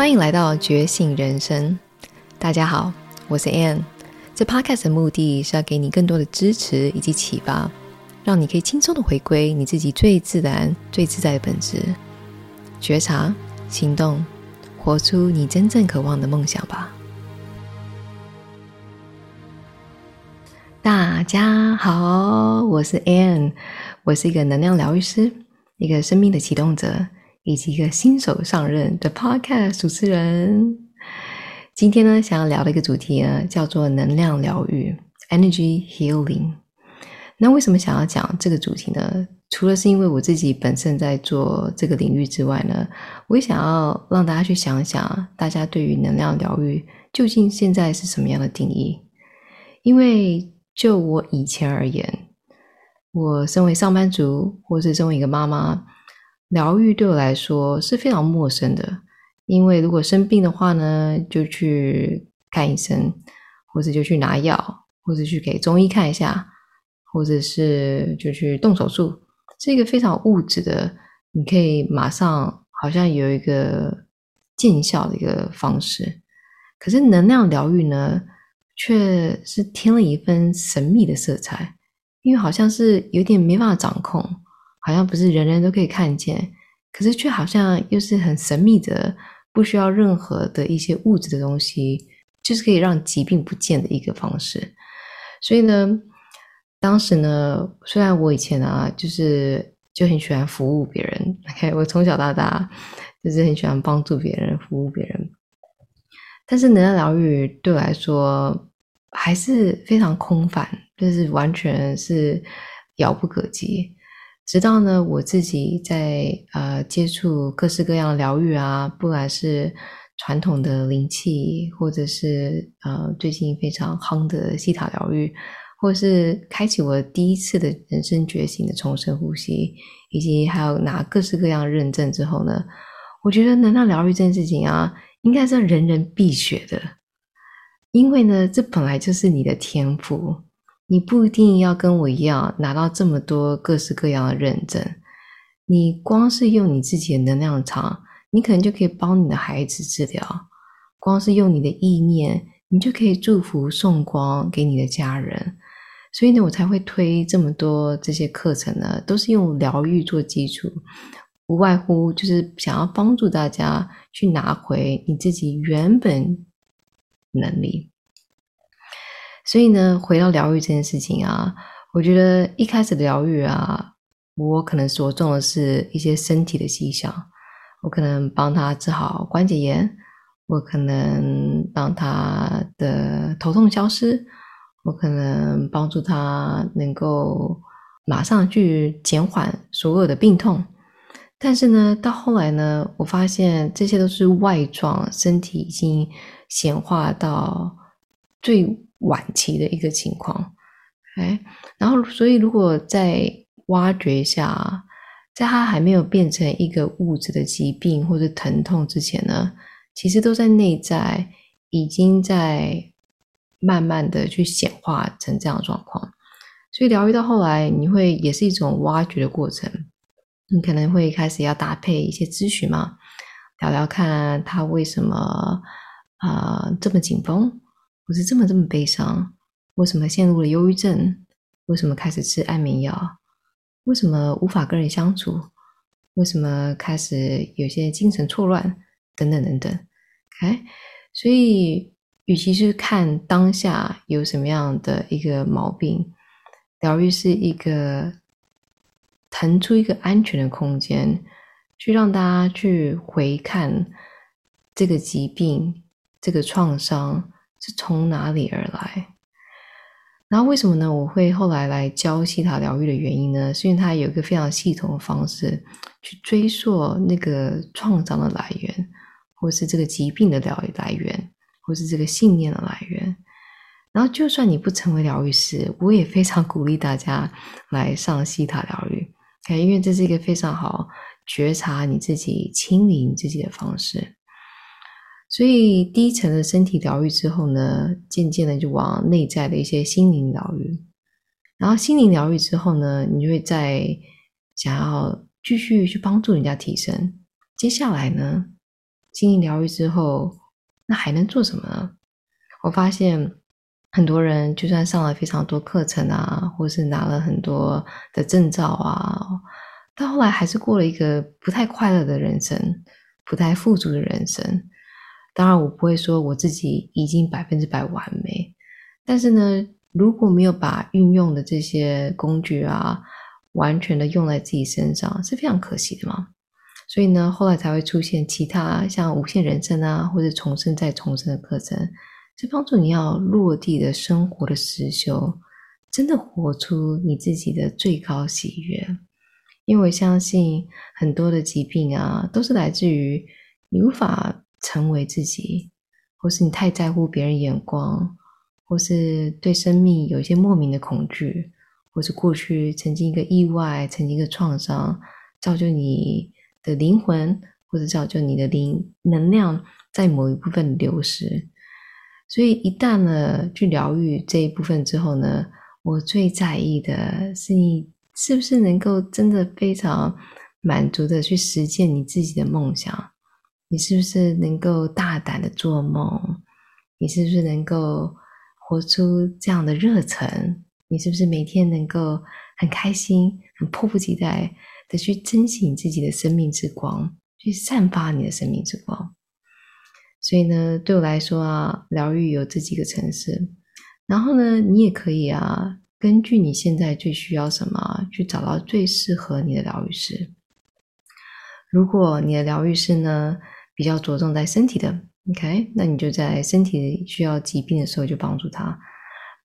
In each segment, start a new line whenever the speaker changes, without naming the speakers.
欢迎来到觉醒人生。大家好，我是 Ann。这 Podcast 的目的是要给你更多的支持以及启发，让你可以轻松的回归你自己最自然、最自在的本质，觉察、行动，活出你真正渴望的梦想吧。大家好，我是 Ann，我是一个能量疗愈师，一个生命的启动者。以及一个新手上任的 Podcast 主持人，今天呢，想要聊的一个主题呢，叫做能量疗愈 （Energy Healing）。那为什么想要讲这个主题呢？除了是因为我自己本身在做这个领域之外呢，我也想要让大家去想想，大家对于能量疗愈究竟现在是什么样的定义？因为就我以前而言，我身为上班族，或是身为一个妈妈。疗愈对我来说是非常陌生的，因为如果生病的话呢，就去看医生，或者就去拿药，或者去给中医看一下，或者是就去动手术，是一个非常物质的，你可以马上好像有一个见效的一个方式。可是能量疗愈呢，却是添了一份神秘的色彩，因为好像是有点没办法掌控。好像不是人人都可以看见，可是却好像又是很神秘的，不需要任何的一些物质的东西，就是可以让疾病不见的一个方式。所以呢，当时呢，虽然我以前啊，就是就很喜欢服务别人，OK，我从小到大就是很喜欢帮助别人、服务别人，但是能量疗愈对我来说还是非常空泛，就是完全是遥不可及。直到呢，我自己在呃接触各式各样的疗愈啊，不管是传统的灵气，或者是呃最近非常夯的西塔疗愈，或是开启我第一次的人生觉醒的重生呼吸，以及还有拿各式各样认证之后呢，我觉得能量疗愈这件事情啊，应该是人人必学的，因为呢，这本来就是你的天赋。你不一定要跟我一样拿到这么多各式各样的认证，你光是用你自己的能量场，你可能就可以帮你的孩子治疗；光是用你的意念，你就可以祝福送光给你的家人。所以呢，我才会推这么多这些课程呢，都是用疗愈做基础，无外乎就是想要帮助大家去拿回你自己原本能力。所以呢，回到疗愈这件事情啊，我觉得一开始的疗愈啊，我可能着重的是一些身体的迹象，我可能帮他治好关节炎，我可能让他的头痛消失，我可能帮助他能够马上去减缓所有的病痛。但是呢，到后来呢，我发现这些都是外状，身体已经显化到最。晚期的一个情况，哎，然后所以如果再挖掘一下，在它还没有变成一个物质的疾病或者疼痛之前呢，其实都在内在已经在慢慢的去显化成这样的状况。所以疗愈到后来，你会也是一种挖掘的过程，你可能会开始要搭配一些咨询嘛，聊聊看他为什么啊、这么紧绷。我是这么这么悲伤，为什么陷入了忧郁症？为什么开始吃安眠药？为什么无法跟人相处？为什么开始有些精神错乱？等等等等。哎，所以，与其是看当下有什么样的一个毛病，疗愈是一个腾出一个安全的空间，去让大家去回看这个疾病、这个创伤。是从哪里而来？然后为什么呢？我会后来来教西塔疗愈的原因呢？是因为它有一个非常系统的方式去追溯那个创伤的来源，或是这个疾病的疗愈来源，或是这个信念的来源。然后，就算你不成为疗愈师，我也非常鼓励大家来上西塔疗愈，因为这是一个非常好觉察你自己、清理你自己的方式。所以第一层的身体疗愈之后呢，渐渐的就往内在的一些心灵疗愈，然后心灵疗愈之后呢，你就会再想要继续去帮助人家提升。接下来呢，心灵疗愈之后，那还能做什么呢？我发现很多人就算上了非常多课程啊，或是拿了很多的证照啊，到后来还是过了一个不太快乐的人生，不太富足的人生。当然，我不会说我自己已经百分之百完美，但是呢，如果没有把运用的这些工具啊，完全的用在自己身上，是非常可惜的嘛。所以呢，后来才会出现其他像无限人生啊，或者重生再重生的课程，是帮助你要落地的生活的实修，真的活出你自己的最高喜悦。因为我相信很多的疾病啊，都是来自于你无法成为自己，或是你太在乎别人眼光，或是对生命有一些莫名的恐惧，或是过去曾经一个意外，曾经一个创伤，造就你的灵魂，或者造就你的灵能量在某一部分流失。所以一旦呢去疗愈这一部分之后呢，我最在意的是你是不是能够真的非常满足的去实践你自己的梦想。你是不是能够大胆的做梦？你是不是能够活出这样的热忱？你是不是每天能够很开心、很迫不及待的去珍惜你自己的生命之光，去散发你的生命之光？所以呢，对我来说啊，疗愈有这几个层次。然后呢，你也可以啊，根据你现在最需要什么，去找到最适合你的疗愈师。如果你的疗愈师呢，比较着重在身体的，OK，那你就在身体需要疾病的时候就帮助他。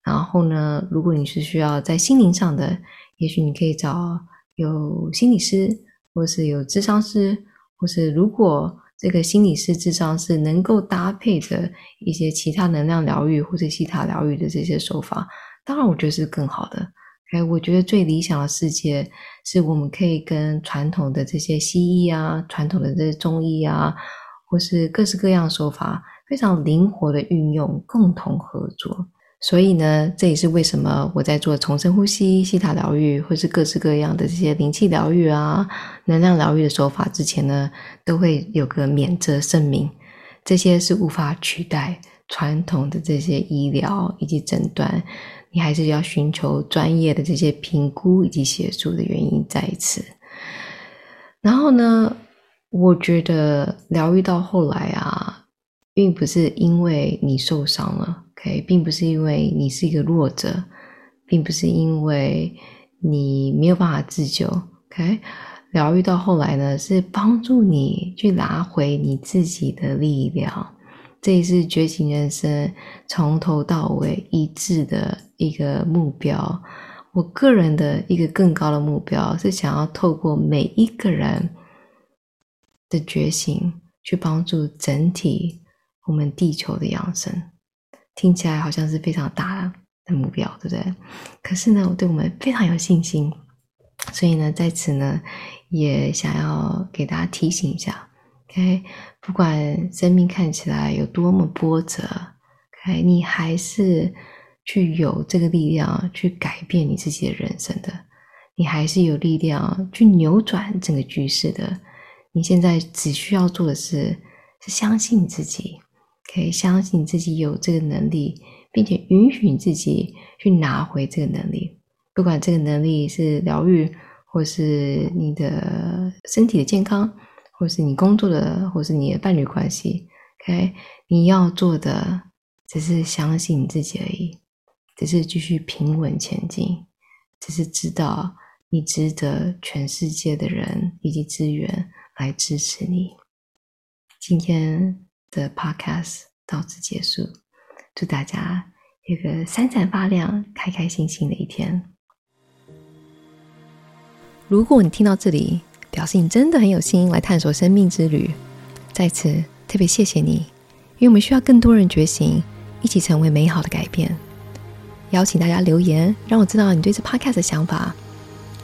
然后呢，如果你是需要在心灵上的，也许你可以找有心理师，或是有咨商师，或是如果这个心理师、咨商师能够搭配着一些其他能量疗愈或者西塔疗愈的这些手法，当然我觉得是更好的。OK，我觉得最理想的世界是我们可以跟传统的这些西医啊，传统的这些中医啊。或是各式各样的手法，非常灵活的运用，共同合作。所以呢，这也是为什么我在做重深呼吸、西塔疗愈，或是各式各样的这些灵气疗愈啊、能量疗愈的手法之前呢，都会有个免责声明：这些是无法取代传统的这些医疗以及诊断，你还是要寻求专业的这些评估以及协助的原因在此。然后呢，我觉得疗愈到后来啊，并不是因为你受伤了，OK，并不是因为你是一个弱者，并不是因为你没有办法自救，OK。疗愈到后来呢，是帮助你去拿回你自己的力量。这也是觉醒人生从头到尾一致的一个目标。我个人的一个更高的目标是想要透过每一个人。的觉醒，去帮助整体我们地球的养生，听起来好像是非常大的目标，对不对？可是呢，我对我们非常有信心，所以呢，在此呢，也想要给大家提醒一下，OK，不管生命看起来有多么波折，OK，你还是去有这个力量去改变你自己的人生的，你还是有力量去扭转整个局势的。你现在只需要做的是，是相信自己，可以相信自己有这个能力，并且允许你自己去拿回这个能力。不管这个能力是疗愈，或是你的身体的健康，或是你工作的，或是你的伴侣关系。OK，你要做的只是相信你自己而已，只是继续平稳前进，只是知道你值得全世界的人以及资源。来支持你。今天的 podcast 到此结束，祝大家有个闪闪发亮、开开心心的一天。如果你听到这里，表示你真的很有心来探索生命之旅，在此特别谢谢你，因为我们需要更多人觉醒，一起成为美好的改变。邀请大家留言，让我知道你对这 podcast 的想法。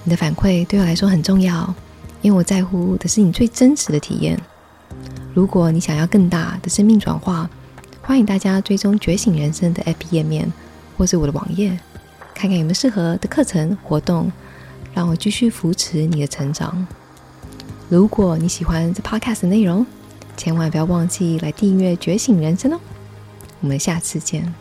你的反馈对我来说很重要。因为我在乎的是你最真实的体验。如果你想要更大的生命转化，欢迎大家追踪觉醒人生的 App 页面，或是我的网页，看看有没有适合的课程活动，让我继续扶持你的成长。如果你喜欢这 Podcast 的内容，千万不要忘记来订阅《觉醒人生》哦！我们下次见。